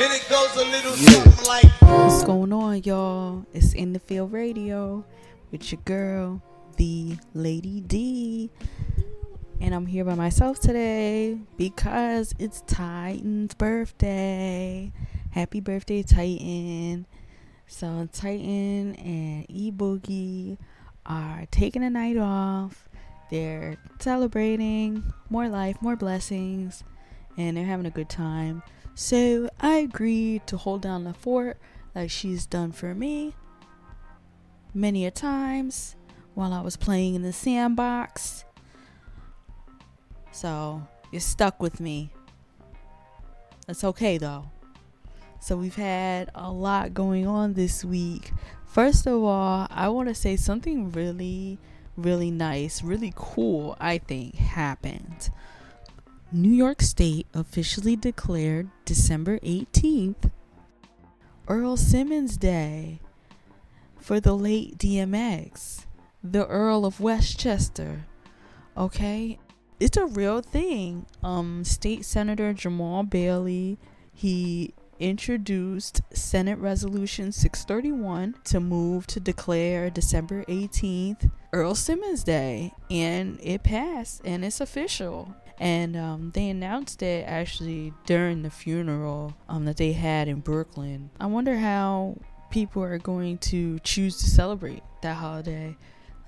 And it goes a little something like What's going on, y'all? It's In the Field Radio with your girl, the Lady D. And I'm here by myself today because it's Titan's birthday. Happy birthday, Titan. So, Titan and E Boogie are taking a night off. They're celebrating more life, more blessings, and they're having a good time. So I agreed to hold down the fort like she's done for me many a times while I was playing in the sandbox. So you're stuck with me. That's okay though. So we've had a lot going on this week. First of all, I want to say something really, really nice, really cool, I think, happened. New York State officially declared December 18th Earl Simmons Day for the late DMX, the Earl of Westchester. Okay? It's a real thing. Um State Senator Jamaal Bailey, he introduced Senate Resolution 631 to move to declare December 18th Earl Simmons Day, and it passed and it's official and um, they announced it actually during the funeral um, that they had in Brooklyn. I wonder how people are going to choose to celebrate that holiday.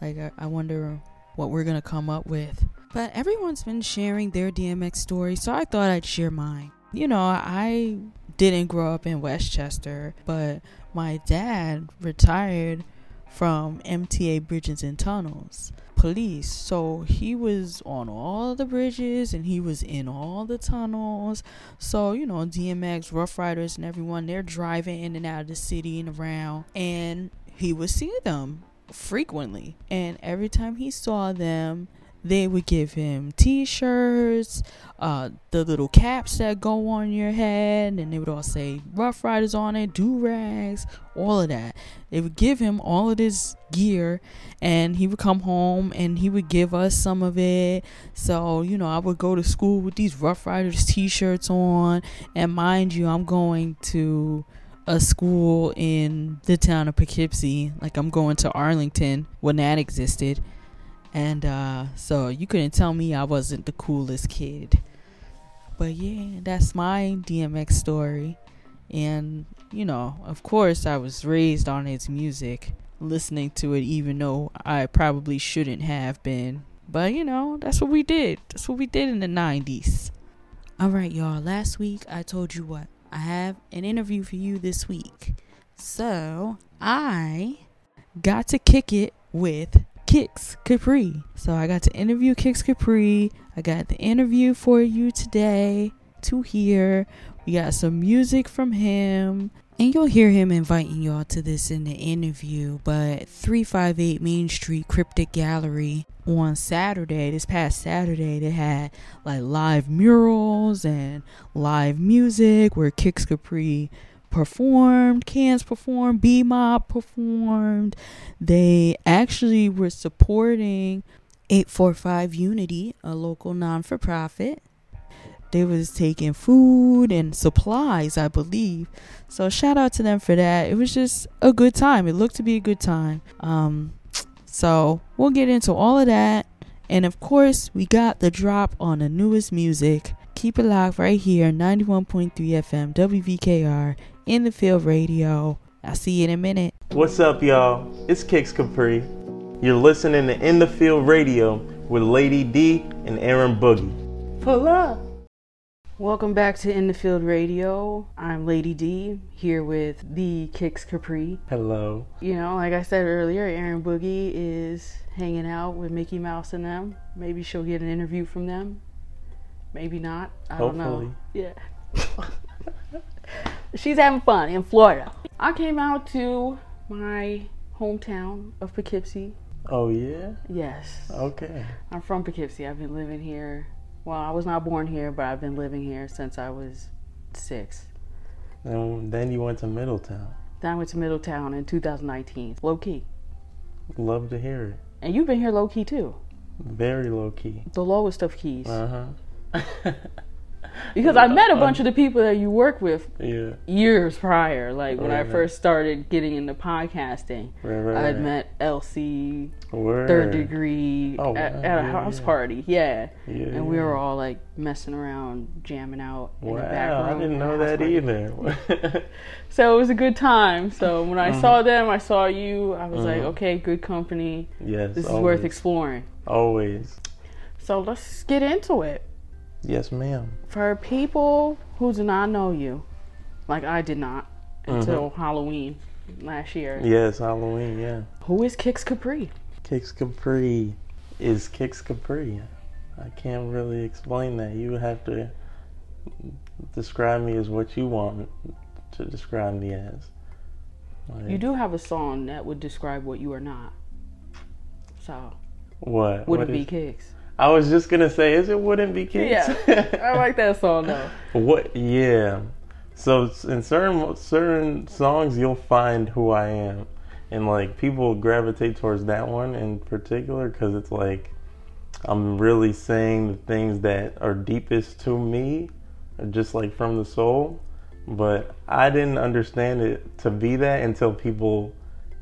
Like, I, I wonder what we're gonna come up with. But everyone's been sharing their DMX story, so I thought I'd share mine. You know, I didn't grow up in Westchester, but my dad retired from MTA Bridges and Tunnels police. So he was on all the bridges and he was in all the tunnels. So, you know, DMX, Rough Riders, and everyone, they're driving in and out of the city and around. And he would see them frequently. And every time he saw them, they would give him t-shirts uh, the little caps that go on your head and they would all say Rough Riders on it do-rags all of that. They would give him all of this gear and he would come home and he would give us some of it. So you know i would go to school with these Rough Riders t-shirts on and mind you i'm going to a school in the town of poughkeepsie like i'm going to arlington when that existed and uh, so you couldn't tell me I wasn't the coolest kid. But yeah, that's my DMX story. And, you know, of course, I was raised on his music, listening to it, even though I probably shouldn't have been. But, you know, that's what we did. That's what we did in the 90s. All right, y'all. Last week, I told you what? I have an interview for you this week. So, I got to kick it with Kicks Kapri. So I got to interview Kicks Kapri. I got the interview for you today to hear. We got some music from him. And you'll hear him inviting y'all to this in the interview. But 358 Main Street Cryptic Gallery on Saturday, this past Saturday, they had like live murals and live music where Kicks Kapri performed, Cans performed, B Mob performed. They actually were supporting 845 Unity, a local non for profit. They was taking food and supplies, I believe. So shout out to them for that. It was just a good time. It looked to be a good time. Um, so we'll get into all of that. And of course, we got the drop on the newest music. Keep it locked right here, 91.3 FM, WVKR, in the field radio. I'll see you in a minute. What's up, y'all? It's Kicks Kapri. You're listening to In the Field Radio with Lady D and Aaron Boogie. Pull up. Welcome back to In the Field Radio. I'm Lady D here with the Kicks Kapri. Hello. You know, like I said earlier, Aaron Boogie is hanging out with Mickey Mouse and them. Maybe she'll get an interview from them. Maybe not. I Hopefully. don't know. Yeah. She's having fun in Florida. I came out to my hometown of Poughkeepsie. Oh, yeah? Yes. Okay. I'm from Poughkeepsie. I've been living here. Well, I was not born here, but I've been living here since I was six. And then you went to Middletown. Then I went to Middletown in 2019. Low key. Love to hear it. And you've been here low key too. Very low key. The lowest of keys. Uh huh. because I met a bunch of the people that you work with Yeah. years prior. Like when I Right, first started getting into podcasting, Right, right, I had met Elsie, third degree, Oh, at, wow. at a house yeah. party. Yeah. Yeah, and we were all like messing around, jamming out in the back Wow, I didn't know that party. either. So it was a good time. So when I Mm-hmm. saw them, I saw you. I was like, okay, good company. yes. This is always. worth exploring. Always. So let's get into it. Yes, ma'am. For people who do not know you, like I did not until mm-hmm. Halloween last year, Yes, Halloween. Yeah. who is Kicks Kapri? Kicks Kapri is Kicks Kapri. I can't really explain that. You have to describe me as what you want to describe me as. Like, You do have a song that would describe what you are not. So, what? wouldn't what be is- Kix. I was just gonna say, is it wouldn't be Kicks? Yeah, I like that song though. What? Yeah. So in certain certain songs, you'll find who I am, and like people gravitate towards that one in particular because it's like I'm really saying the things that are deepest to me, just like from the soul. But I didn't understand it to be that until people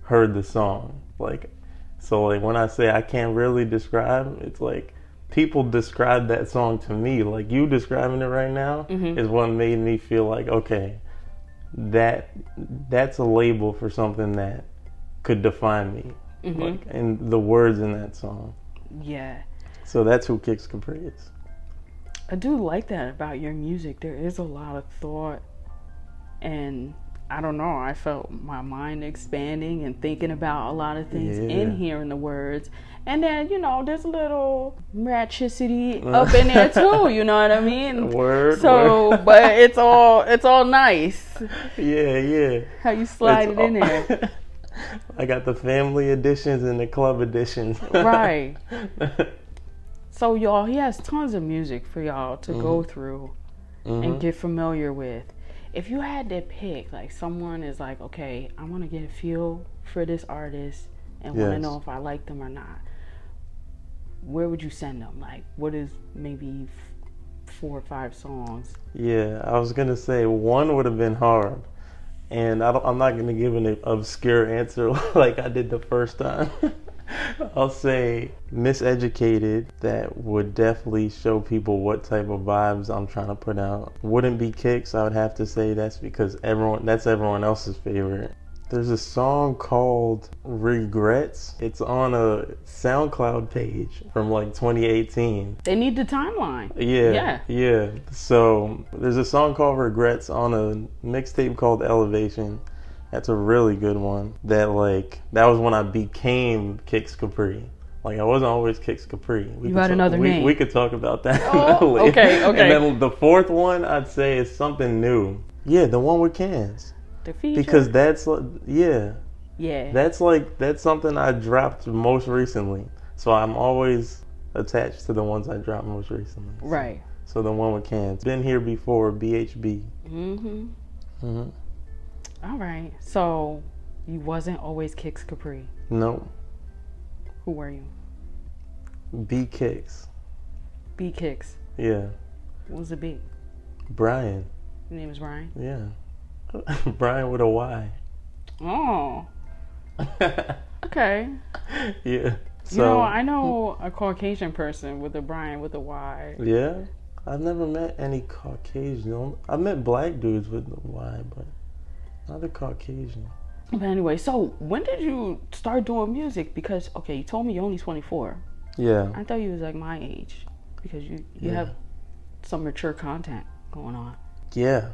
heard the song. Like, so like when I say I can't really describe, it's like people describe that song to me. Like you describing it right now mm-hmm. is what made me feel like okay, that that's a label for something that could define me. Mm-hmm. Like, and the words in that song. Yeah. So that's who Kicks Kapri is. I do like that about your music. There is a lot of thought, and I don't know. I felt my mind expanding and thinking about a lot of things Yeah. in hearing the words. And then you know, there's a little ratchicity up in there too. You know what I mean? Word. So, word. but it's all it's all nice yeah, yeah. how you slide It's it in all- there, I got the family editions and the club editions. right? So y'all, he has tons of music for y'all to go Mm-hmm. through and get familiar with. If you had to pick, like someone is like, okay, I want to get a feel for this artist and want to know if I like them or not. Where would you send them? Like, what is maybe f- four or five songs? Yeah, I was gonna say one would have been hard, and I don't, I'm not gonna give an obscure answer like I did the first time. I'll say miseducated. That would definitely show people what type of vibes I'm trying to put out. Wouldn't be kicks. I would have to say that's because everyone that's everyone else's favorite. There's a song called Regrets. It's on a SoundCloud page from like 2018. They need the timeline. Yeah, Yeah. yeah. So there's a song called Regrets on a mixtape called Elevation. That's a really good one. That like that was when I became Kicks Kapri. Like I wasn't always Kicks Kapri. We You could had talk- another we, name. We could talk about that. Oh, later. okay, okay. And then the fourth one I'd say is something new. Yeah, the one with cans. The feature. Because that's like yeah. yeah, That's like that's something I dropped most recently. So I'm always attached to the ones I dropped most recently. right. So the one with cans. Been here before, BHB. Mm-hmm. hmm All right. So you wasn't always Kicks Kapri. No, Who were you? B Kicks. B Kicks. Yeah, What was the B? Brian. Your name is Brian. Yeah, Brian with a Y. Oh, okay. yeah. So you know, I know a Caucasian person with a Brian with a Y. yeah, I've never met any Caucasian. I've met black dudes with a Y, but not a Caucasian. But anyway, so when did you start doing music? Because okay, you told me you're only 24. Yeah. I thought you was like my age because you you Yeah. have some mature content going on. Yeah,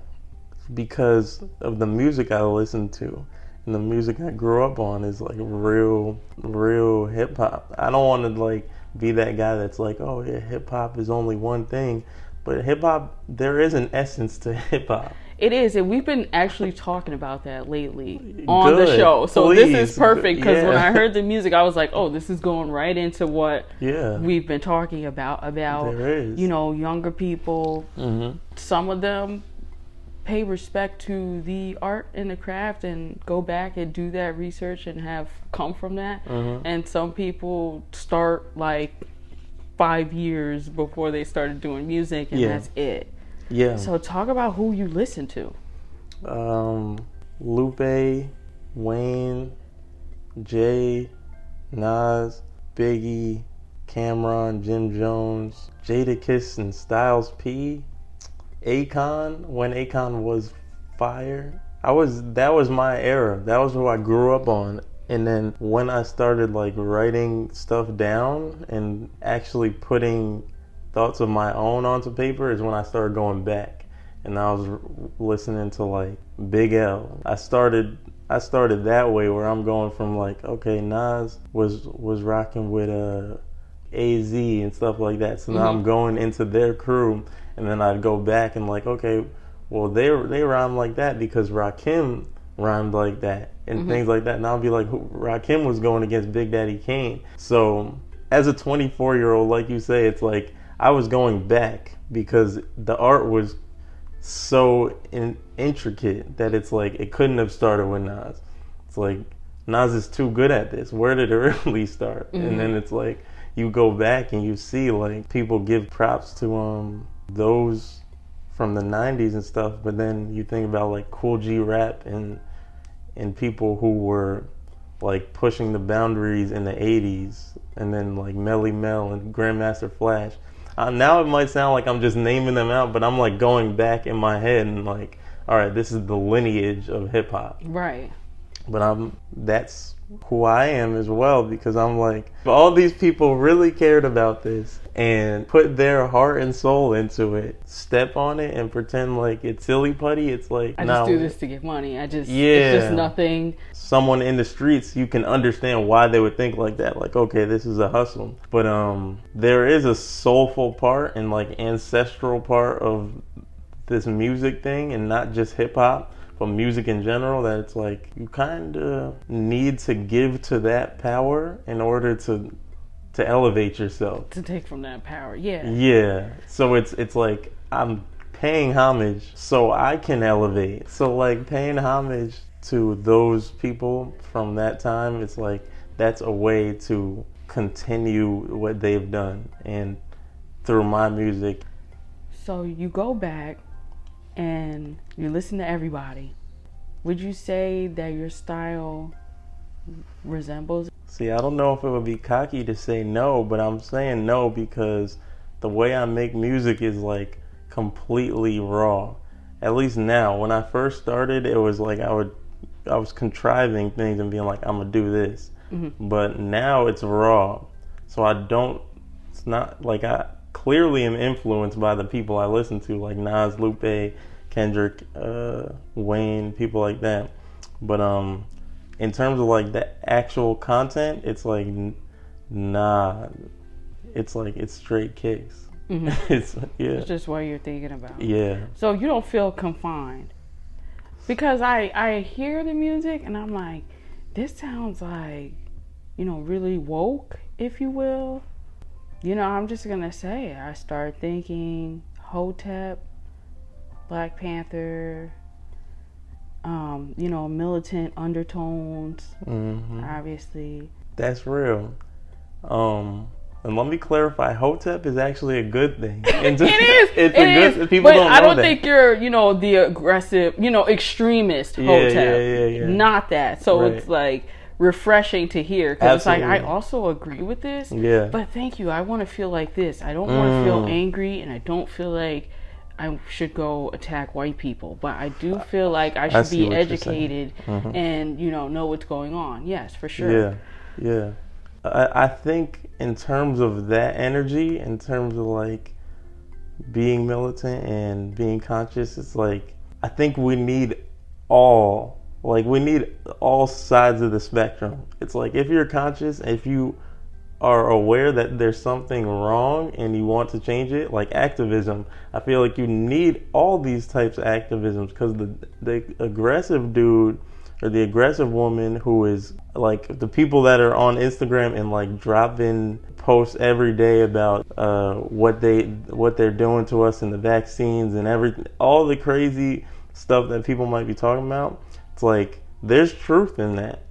because of the music I listen to and the music I grew up on is like real, real hip hop. I don't want to like be that guy that's like, oh yeah, hip hop is only one thing, but hip hop there is an essence to hip hop. It is, and we've been actually talking about that lately on the show. So this is perfect because when I heard the music, I was like, "Oh, this is going right into what Yeah, we've been talking about about you know younger people. hmm Some of them pay respect to the art and the craft and go back and do that research and have come from that. Mm-hmm. And some people start like five years before they started doing music, and Yeah. that's it. Yeah. So talk about who you listen to. um, Lupe, Wayne, Jay, Nas, Biggie, Cam'ron, Jim Jones, Jadakiss, and Styles P. Akon, when Akon was fire. I was that was my era. That was who I grew up on. And then when I started like writing stuff down and actually putting thoughts of my own onto paper is when I started going back. And I was r- listening to like Big L. I started I started that way where I'm going from like okay Nas was was rocking with uh AZ and stuff like that. So now I'm going into their crew and then I'd go back and like okay well they they rhyme like that because Rakim rhymed like that and things like that. And I'll be like Rakim was going against Big Daddy Kane. So as a 24 year old like you say it's like I was going back because the art was so in, intricate that it's like it couldn't have started with Nas. It's like Nas is too good at this. Where did it really start? And then it's like you go back and you see like people give props to um those from the 90s and stuff, but then you think about like Kool G Rap and and people who were like pushing the boundaries in the 80s and then like Melle Mel and Grandmaster Flash. Uh, now it might sound like I'm just naming them out, but I'm like going back in my head and like, all right, this is the lineage of hip hop. Right. But I'm that's who I am as well because I'm like all these people really cared about this and put their heart and soul into it. Step on it and pretend like it's silly putty. It's like I just do this to get money. I just Yeah. it's just nothing. someone in the streets, you can understand why they would think like that. Like, okay, this is a hustle. But um there is a soulful part and like ancestral part of this music thing and not just hip hop, but music in general that it's like you kind of need to give to that power in order to to elevate yourself. To take from that power. Yeah. Yeah. So it's it's like I'm paying homage so I can elevate. So like paying homage to those people from that time, it's like that's a way to continue what they've done and through my music. So you go back and you listen to everybody. Would you say that your style resembles See, I don't know if it would be cocky to say no, but I'm saying no because the way I make music is like completely raw. At least now, when I first started, it was like I would I was contriving things and being like I'm going to do this. Mm-hmm. But now it's raw. So I don't it's not like I clearly am influenced by the people I listen to like Nas, Lupe, Kendrick, uh, Wayne, people like that. But um in terms of like the actual content, it's like nah. It's like it's straight kicks. it's yeah, it's just what you're thinking about? yeah, So you don't feel confined. Because I I hear the music and I'm like, this sounds like, you know, really woke, if you will. You know, I'm just gonna say I start thinking Hotep, Black Panther, um, you know, militant undertones, hmm obviously. that's real. Um, and let me clarify, Hotep is actually a good thing. it is. It's it a good. People but don't know I don't that. think you're, you know, the aggressive, you know, extremist Yeah, Hotep. yeah, yeah, yeah. Not that. So Right. it's like refreshing to hear because it's like I also agree with this. Yeah. But thank you. I want to feel like this. I don't want to feel Mm. angry, and I don't feel like I should go attack white people. But I do feel like I should see be what you're saying. educated Mhm. and you know know what's going on. Yes, for sure. Yeah, yeah. I, I think in terms of that energy, in terms of like being militant and being conscious, it's like I think we need all like we need all sides of the spectrum. It's like if you're conscious, if you are aware that there's something wrong and you want to change it, like activism, I feel like you need all these types of activisms because the the aggressive dude or the aggressive woman who is like the people that are on Instagram and like dropping posts every day about uh, what they what they're doing to us and the vaccines and every all the crazy stuff that people might be talking about. It's like there's truth in that.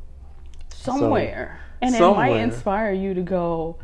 somewhere. and it somewhere. might inspire you to go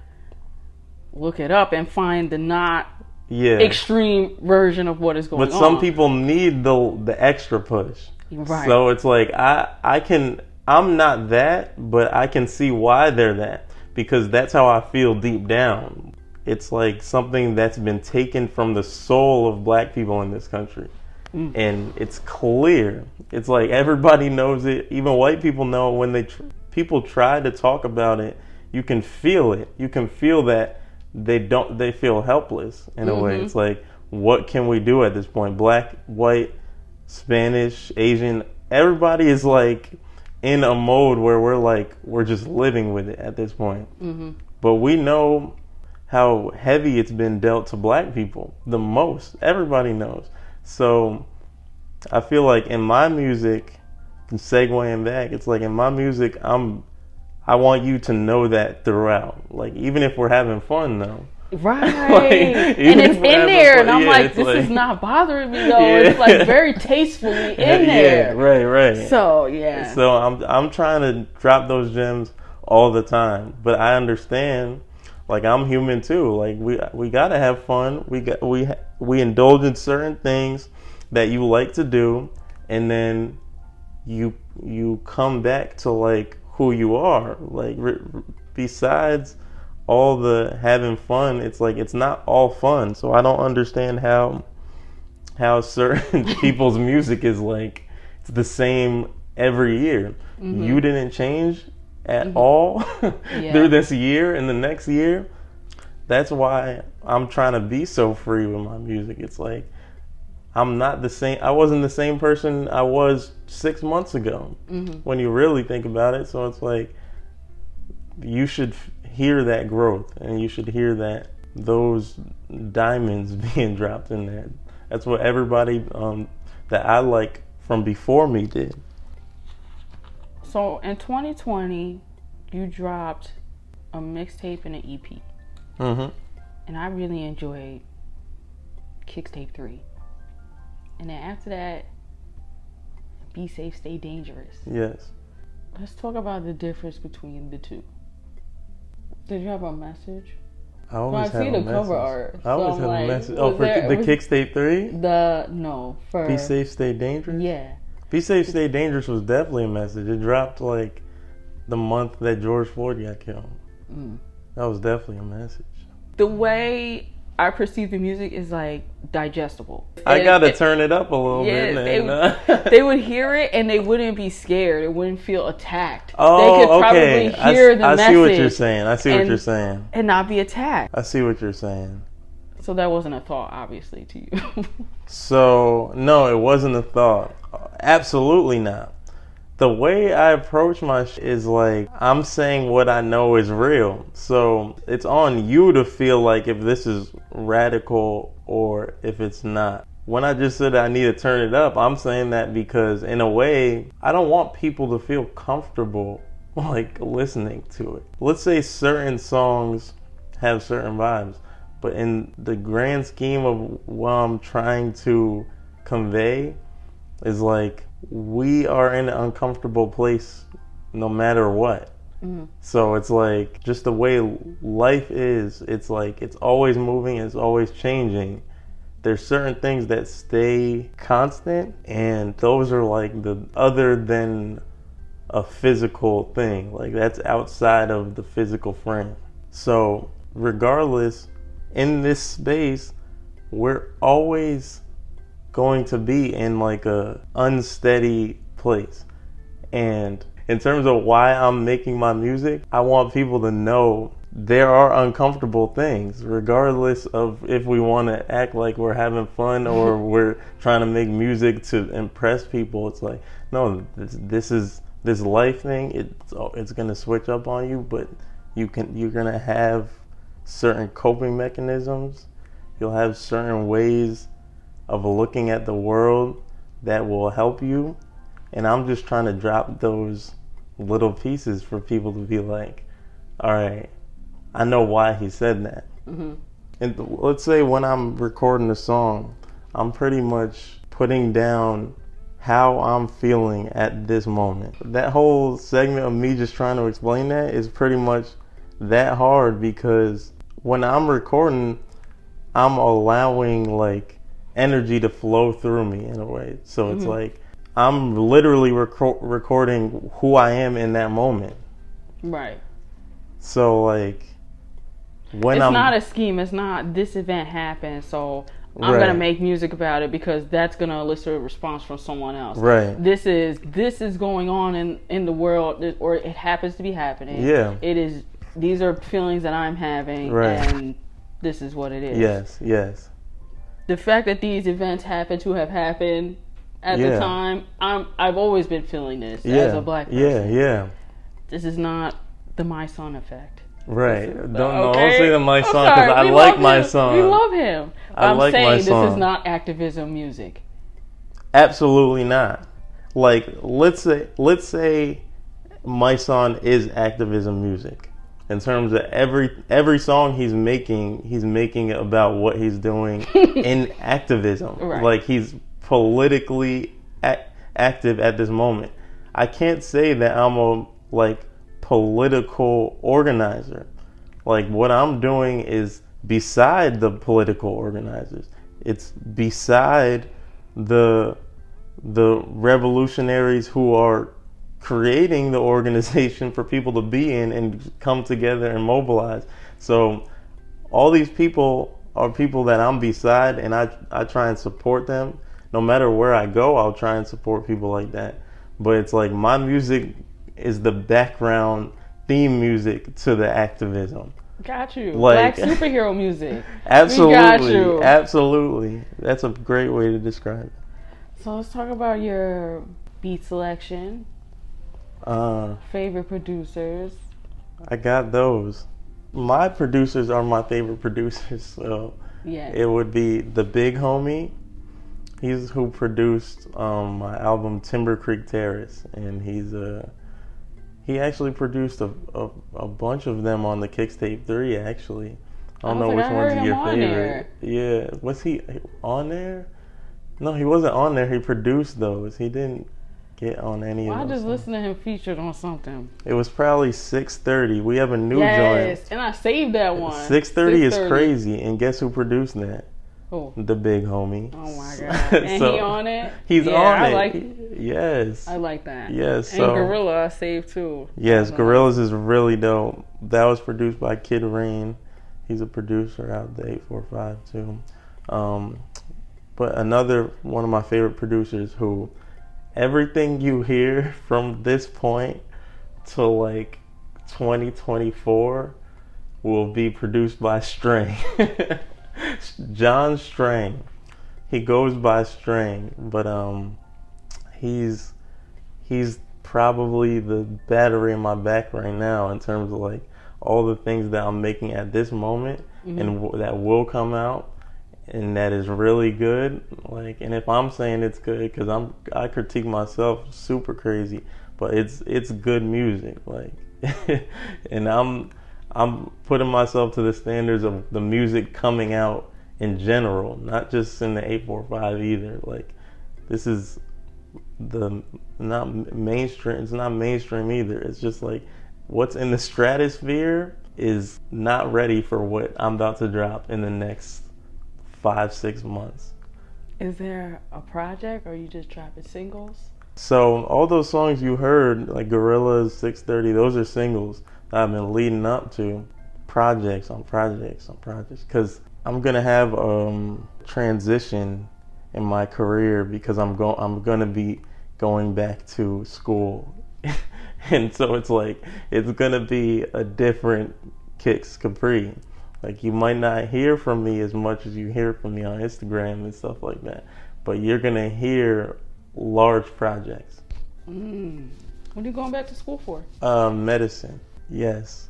look it up and find the not yeah. extreme version of what is going but on. But some people need the the extra push. Right. So it's like I I can I'm not that, but I can see why they're that because that's how I feel deep down. It's like something that's been taken from the soul of black people in this country. Mm. And it's clear. It's like everybody knows it. Even white people know when they tr- people try to talk about it, you can feel it. You can feel that they don't they feel helpless in a way. Mm-hmm. It's like what can we do at this point? Black, white, Spanish, Asian, everybody is like in a mode where we're like we're just living with it at this point. Mm-hmm. But we know how heavy it's been dealt to black people the most. Everybody knows. So I feel like in my music, and segueing back, it's like in my music, I'm I want you to know that throughout. Like even if we're having fun though. Right. Like, and it's in there, fun- and I'm yeah, like, this is not bothering me though. Yeah. It's like very tastefully in there. Yeah, right, right. So yeah. So I'm I'm trying to drop those gems all the time, but I understand. Like I'm human too. Like we we gotta have fun. We got we we indulge in certain things that you like to do, and then you you come back to like who you are. Like re- besides all the having fun, it's like it's not all fun. So I don't understand how how certain people's music is like it's the same every year. You mm-hmm. didn't change at mm-hmm. all Yeah. through this year and the next year. That's why I'm trying to be so free with my music. It's like I'm not the same. I wasn't the same person I was six months ago. When you really think about it, so it's like you should hear that growth, and you should hear that those diamonds being dropped in there. That's what everybody um, that I like from before me did. So in 2020, you dropped a mixtape and an EP, hmm and I really enjoyed Kixtape Three. And then after that, Be Safe, Stay Dangerous. Yes. Let's talk about the difference between the two. Did you have a message? I always I see have the a cover message. art, I always so have like, a message. Oh, for there- the was- Kickstay three. The no for Be safe, stay dangerous. Yeah. Be safe, stay dangerous was definitely a message. It dropped like the month that George Floyd got killed. Mm. That was definitely a message. The way I perceive the music is like digestible. I And gotta it- turn it up a little Yeah, bit. they, man. uh, they would hear it and they wouldn't be scared. They wouldn't feel attacked. oh, they could okay. probably hear I, the I message see what you're saying. I see what and- you're saying. and not be attacked. I see what you're saying. So that wasn't a thought, obviously, to you. So no, it wasn't a thought. Absolutely not. The way I approach my sh- is like I'm saying what I know is real. So it's on you to feel like if this is radical or if it's not. When I just said I need to turn it up, I'm saying that because in a way, I don't want people to feel comfortable like listening to it. Let's say certain songs have certain vibes, but in the grand scheme of what I'm trying to convey is like we are in an uncomfortable place no matter what. Mm-hmm. So it's like just the way life is, it's like it's always moving, it's always changing. There's certain things that stay constant and those are like the other than a physical thing. Like that's outside of the physical frame. So regardless, in this space, we're always going to be in like a unsteady place. And in terms of why I'm making my music, I want people to know there are uncomfortable things, regardless of if we want to act like we're having fun or we're trying to make music to impress people. It's like, no, this, this is this life thing. It's oh, it's gonna switch up on you, but you can you're gonna have certain coping mechanisms. You'll have certain ways of looking at the world that will help you. And I'm just trying to drop those little pieces for people to be like, all right, I know why he said that. Mm-hmm. And let's say when I'm recording a song, I'm pretty much putting down how I'm feeling at this moment. That whole segment of me just trying to explain that is pretty much that hard because when I'm recording, I'm allowing like energy to flow through me in a way. So it's mm-hmm. like I'm literally reco- recording who I am in that moment. Right. So like when it's I'm not a scheme. It's not this event happened, so I'm Right. gonna make music about it because that's gonna elicit a response from someone else. right. This is this is going on in in the world, or it happens to be happening. Yeah. It is. These are feelings that I'm having, Right. and this is what it is. Yes, yes. The fact that these events happen to have happened at Yeah. the time, I'm I've always been feeling this Yeah. as a black person. Yeah, yeah. This is not the my son effect. Right. Don't, don't say the my I'm song because I we like love my him. song. We love him. I I'm like saying this is not activism music. Absolutely not. Like let's say let's say my song is activism music. In terms of every every song he's making, he's making it about what he's doing in activism. Right. Like he's politically ac- active at this moment. I can't say that I'm a like political organizer. Like what I'm doing is beside the political organizers. It's beside the the revolutionaries who are creating the organization for people to be in and come together and mobilize. So all these people are people that I'm beside and I I try and support them. No matter where I go, I'll try and support people like that. But it's like my music is the background theme music to the activism. Got you. Like- Black superhero music. Absolutely. you. Absolutely. That's a great way to describe it. So let's talk about your beat selection, Uh favorite producers. I got those. My producers are my favorite producers, so Yeah. it would be the big homie. He's who produced um, my album Timber Creek Terrace, and he's uh, he actually produced a, a, a bunch of them on the Kixtape Three. Actually, I don't I know which I one's him your favorite. Yeah, was he on there? No, he wasn't on there. He produced those. He didn't get on any Well, I just songs. listened to him featured on something. It was probably six thirty. We have a new yes, joint. and I saved that one. Six thirty is crazy, and guess who produced that? Oh, The big homie. oh my god! And So, he on it. He's yeah, on I like it. Like, yes. I like that. Yes, And so- Gorilla, I saved too. yes, Gorillas is really dope. That was produced by Kid Rain. He's a producer out the eight four five too. Um, but another one of my favorite producers who everything you hear from this point to like 2024 will be produced by String. John String. He goes by String, but um he's he's probably the battery in my back right now in terms of like all the things that I'm making at this moment and w- that will come out and that is really good like and if I'm saying it's good cuz I'm I critique myself super crazy but it's it's good music like and I'm I'm putting myself to the standards of the music coming out in general not just in the 845 either like this is the not mainstream it's not mainstream either it's just like what's in the stratosphere is not ready for what i'm about to drop in the next five six months. Is there a project, or you just dropping singles? so all those songs you heard like gorillas 630 those are singles that i've been leading up to. Projects on projects on projects. Because i'm gonna have um transition in my career because i'm going i'm gonna be going back to school. And so it's like it's gonna be a different kicks kapri like you might not hear from me as much as you hear from me on instagram and stuff like that but you're gonna hear large projects Mm. What are you going back to school for? uh, medicine yes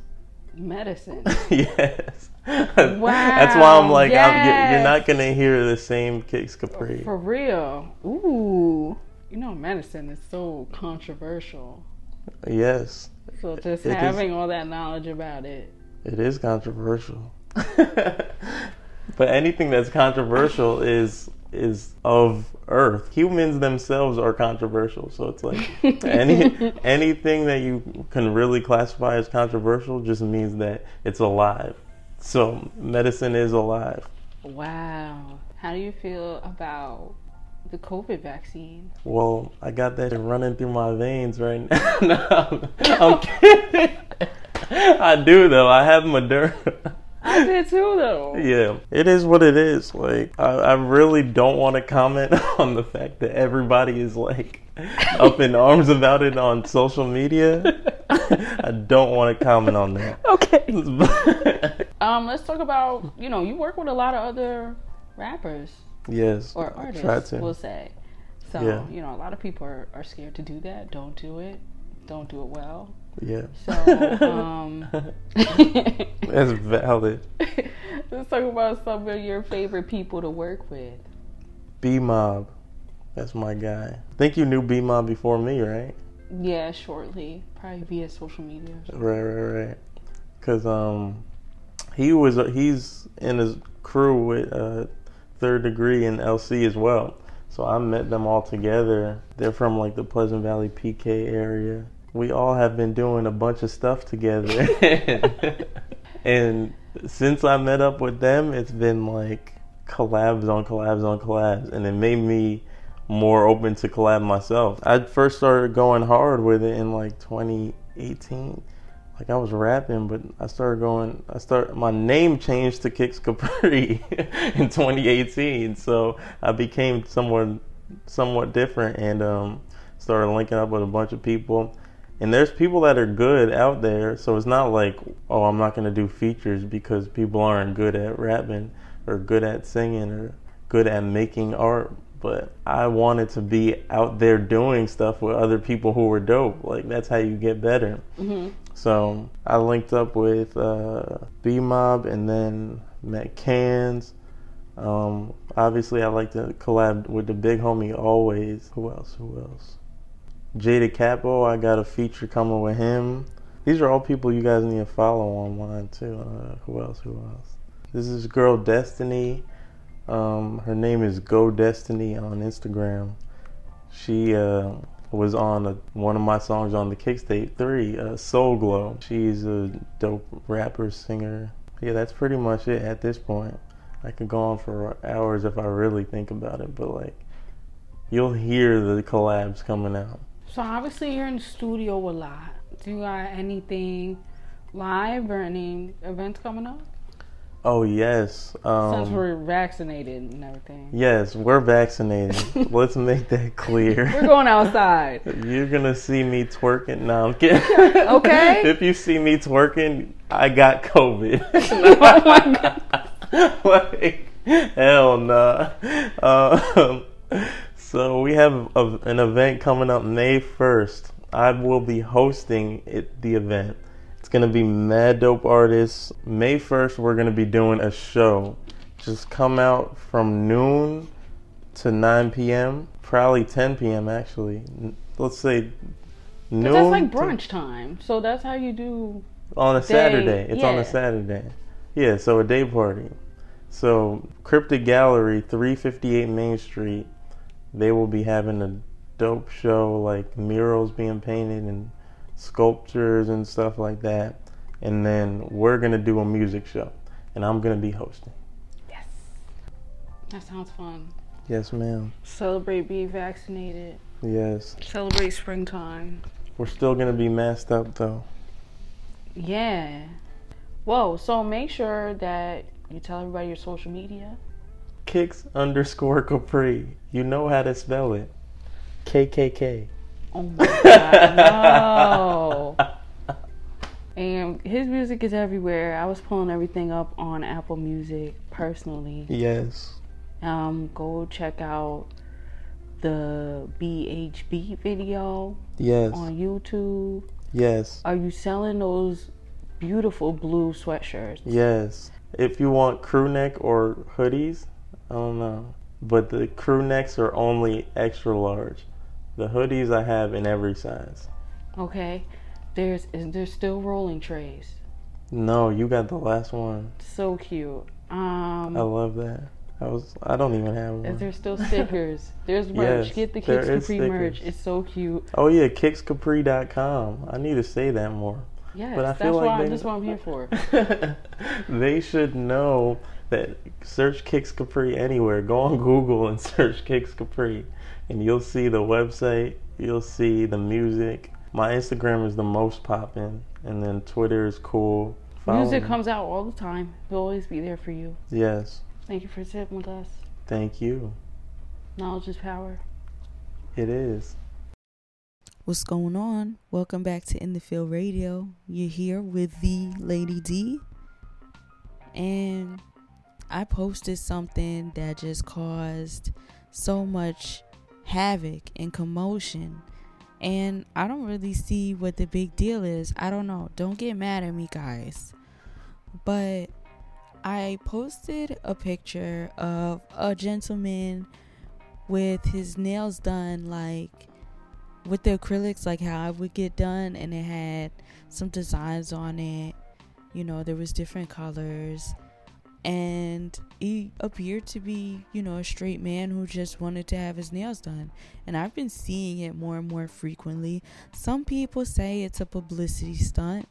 Medicine. yes Wow. that's why i'm like I'm, you're, not gonna hear the same kicks kapri For real. Ooh. You know, medicine is so controversial. yes So just It is- having all that knowledge about it. It is controversial. but anything that's controversial is is of earth. Humans themselves are controversial. So it's like any anything that you can really classify as controversial just means that it's alive. So medicine is alive. Wow. How do you feel about the COVID vaccine? Well, I got that running through my veins right now. no, I'm, I'm kidding. I do though. I have Moderna. I did too, though. Yeah, it is what it is. Like, I, I really don't want to comment on the fact that everybody is like up in arms about it on social media. I don't want to comment on that. Okay. Um, let's talk about you know you work with a lot of other rappers yes, or artists. We'll say. So Yeah. you know a lot of people are, are scared to do that. Don't do it. Don't do it well. Yeah, So um, that's valid. let's talk about some of your favorite people to work with. B Mob, that's my guy. I think you knew B Mob before me, right? Yeah, shortly, probably via social media. Right, right, right. Cause um, he was he's in his crew with uh, Third Degree and LC as well. So I met them all together. They're from like the Pleasant Valley PK area. We all have been doing a bunch of stuff together. and since I met up with them, it's been like collabs on collabs on collabs, and it made me more open to collab myself. I first started going hard with it in like 2018. Like I was rapping, but I started going. I start my name changed to Kicks Kapri in 2018, so I became somewhat somewhat different and um, started linking up with a bunch of people. And there's people that are good out there, so it's not like, oh, I'm not gonna do features because people aren't good at rapping or good at singing or good at making art. But I wanted to be out there doing stuff with other people who were dope. Like that's how you get better. So I linked up with uh, B Mob and then met Cans. Um, obviously, I like to collab with the big homie always. Who else? Who else? Jada Capo, I got a feature coming with him. These are all people you guys need to follow online too. Uh, who else? Who else? This is girl Destiny. Um, her name is Go Destiny on Instagram. She uh, was on a, one of my songs on the Kicktape 3, uh, Soul Glow. She's a dope rapper, singer. Yeah, that's pretty much it at this point. I could go on for hours if I really think about it, but like, you'll hear the collabs coming out. So obviously you're in the studio a lot. Do you got anything live or any events coming up? Oh, yes. Since Um, we're vaccinated and everything. yes, we're vaccinated. Let's make that clear. We're going outside. You're gonna see me twerking. No, I'm kidding. Okay. if you see me twerking, I got COVID. oh my god. like, hell nah. Um, so we have a, an event coming up May 1st. I will be hosting it, the event. It's gonna be mad dope artists. May 1st, we're gonna be doing a show. Just come out from noon to 9 p.m. Probably 10 p.m. actually. Let's say noon. That's like to- brunch time. So that's how you do. on a day, Saturday. It's on a Saturday. Yeah, so a day party. So Cryptic Gallery, 358 Main Street, they will be having a dope show, like murals being painted and sculptures and stuff like that. And then we're gonna do a music show, and I'm gonna be hosting. Yes. That sounds fun. Yes, ma'am. Celebrate being vaccinated. Yes. Celebrate springtime. We're still gonna be masked up though. Yeah. Whoa. So make sure that you tell everybody your social media. Kicks underscore Kapri. You know how to spell it. KKK. Oh my god, no. And his music is everywhere. I was pulling everything up on Apple Music personally. Yes. Um, go check out the BHB video Yes. on YouTube. Yes. Are you selling those beautiful blue sweatshirts? Yes. If you want crew neck or hoodies, I don't know. But the crew necks are only extra large. The hoodies I have in every size. Okay. There's is there still rolling trays? No, you got the last one. So cute. Um I love that. I was I don't even have Is one. there still stickers? There's merch. Yes, Get the Kicks Kapri merch. It's so cute. Oh yeah, kickskapri.com. I need to say that more. Yes, But I that's feel like why they- that's what I'm here for. they should know that search Kicks Kapri anywhere. Go on Google and search Kicks Kapri, and you'll see the website. You'll see the music. My Instagram is the most popping, and then Twitter is cool. Follow Music me. comes out all the time. We'll always be there for you. Yes, Thank you for sitting with us. thank you. Knowledge is power. It is. What's going on? Welcome back to In the Field Radio. You're here with the Lady D. And I posted something that just caused so much havoc and commotion. And I don't really see what the big deal is. I don't know. Don't get mad at me, guys. But I posted a picture of a gentleman with his nails done like with the acrylics like how I would get done and it had some designs on it. You know, there was different colors and he appeared to be, you know, a straight man who just wanted to have his nails done. And I've been seeing it more and more frequently. Some people say it's a publicity stunt.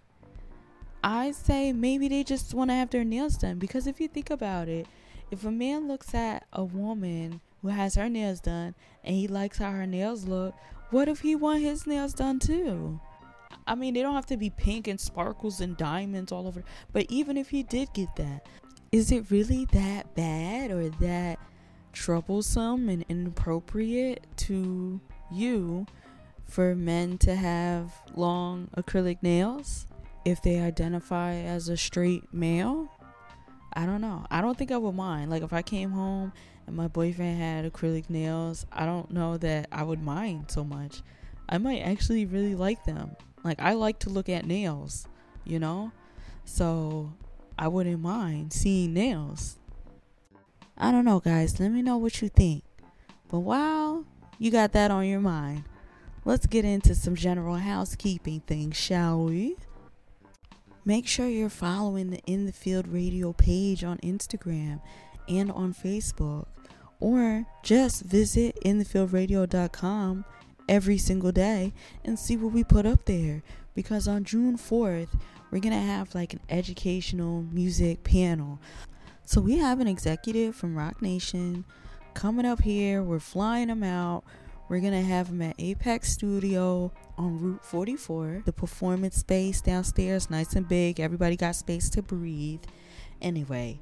I say maybe they just want to have their nails done because if you think about it, if a man looks at a woman who has her nails done and he likes how her nails look, what if he want his nails done too? I mean, they don't have to be pink and sparkles and diamonds all over. But even if he did get that, is it really that bad or that troublesome and inappropriate to you for men to have long acrylic nails if they identify as a straight male? I don't know. I don't think I would mind. Like if I came home and my boyfriend had acrylic nails, I don't know that I would mind so much. I might actually really like them. Like I like to look at nails, you know? So I wouldn't mind seeing nails. I don't know, guys. Let me know what you think. But while you got that on your mind, let's get into some general housekeeping things, shall we? Make sure you're following the In the Field Radio page on Instagram and on Facebook, or just visit inthefieldradio.com every single day and see what we put up there. Because on June 4th, we're gonna have like an educational music panel. So we have an executive from Roc Nation coming up here. We're flying him out. We're gonna have him at Apex Studio on Route 44, the performance space downstairs, nice and big. Everybody got space to breathe. Anyway,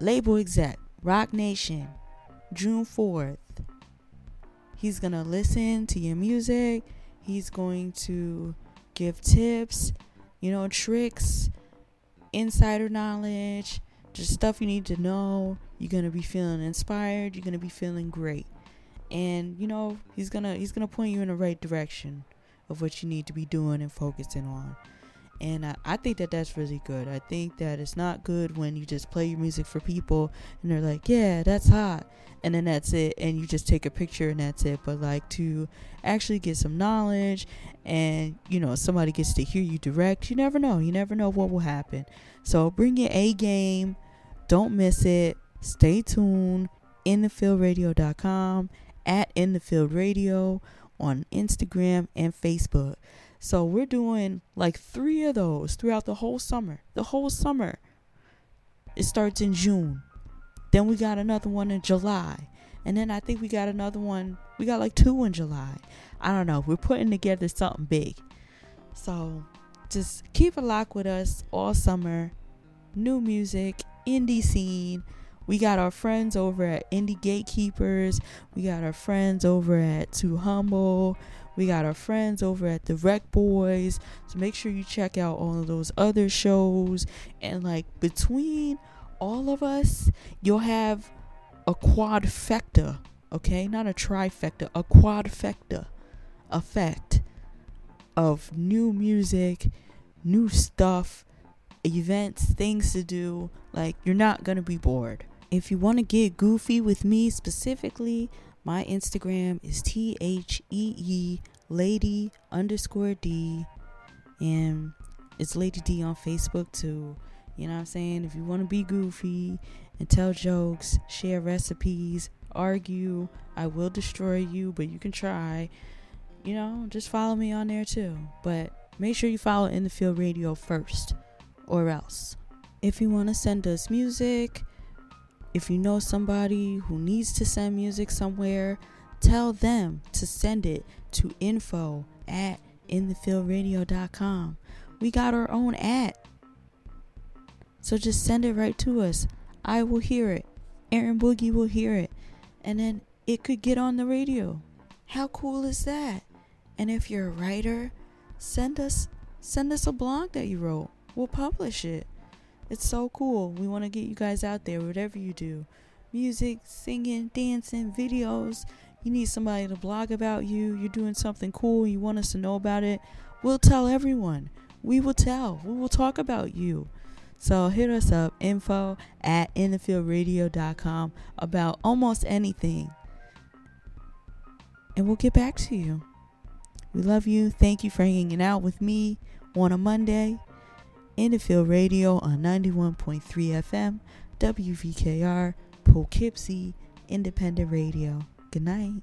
label exec, Roc Nation, June 4th. He's gonna listen to your music. He's going to give tips, you know, tricks, insider knowledge, just stuff you need to know. You're gonna be feeling inspired. You're gonna be feeling great, and you know he's gonna he's gonna point you in the right direction of what you need to be doing and focusing on. And I, I think that that's really good. I think that it's not good when you just play your music for people and they're like, yeah, that's hot. And then that's it. And you just take a picture and that's it. But like to actually get some knowledge and, you know, somebody gets to hear you direct, you never know. You never know what will happen. So bring your A game. Don't miss it. Stay tuned. InTheFieldRadio.com, at InTheFieldRadio on Instagram and Facebook. So we're doing like three of those throughout the whole summer. The whole summer. It starts in June. Then we got another one in July. And then I think we got another one. We got like two in July. I don't know. We're putting together something big. So just keep a lock with us all summer. New music, indie scene. We got our friends over at Indie Gatekeepers. We got our friends over at Too Humble. We got our friends over at the Rec Boys. So make sure you check out all of those other shows. And like between all of us, you'll have a quadfecta, okay? Not a trifecta, a quadfecta effect of new music, new stuff, events, things to do. Like you're not to be bored. If you want to get goofy with me specifically, my Instagram is T H E E Lady underscore D. And it's Lady D on Facebook too. You know what I'm saying? If you want to be goofy and tell jokes, share recipes, argue, I will destroy you, but you can try. You know, just follow me on there too. But make sure you follow In the Field Radio first, or else if you want to send us music, if you know somebody who needs to send music somewhere, tell them to send it to info at inthefieldradio.com. We got our own at. So just send it right to us. I will hear it. Aaron Boogie will hear it. And then it could get on the radio. How cool is that? And if you're a writer, send us send us a blog that you wrote. We'll publish it. It's so cool. We want to get you guys out there, whatever you do. Music, singing, dancing, videos. You need somebody to blog about you. You're doing something cool. You want us to know about it. We'll tell everyone. We will tell. We will talk about you. So hit us up, info at inthefieldradio.com about almost anything. And we'll get back to you. We love you. Thank you for hanging out with me on a Monday. In the Field Radio on 91.3 FM, WVKR, Poughkeepsie Independent Radio. Good night.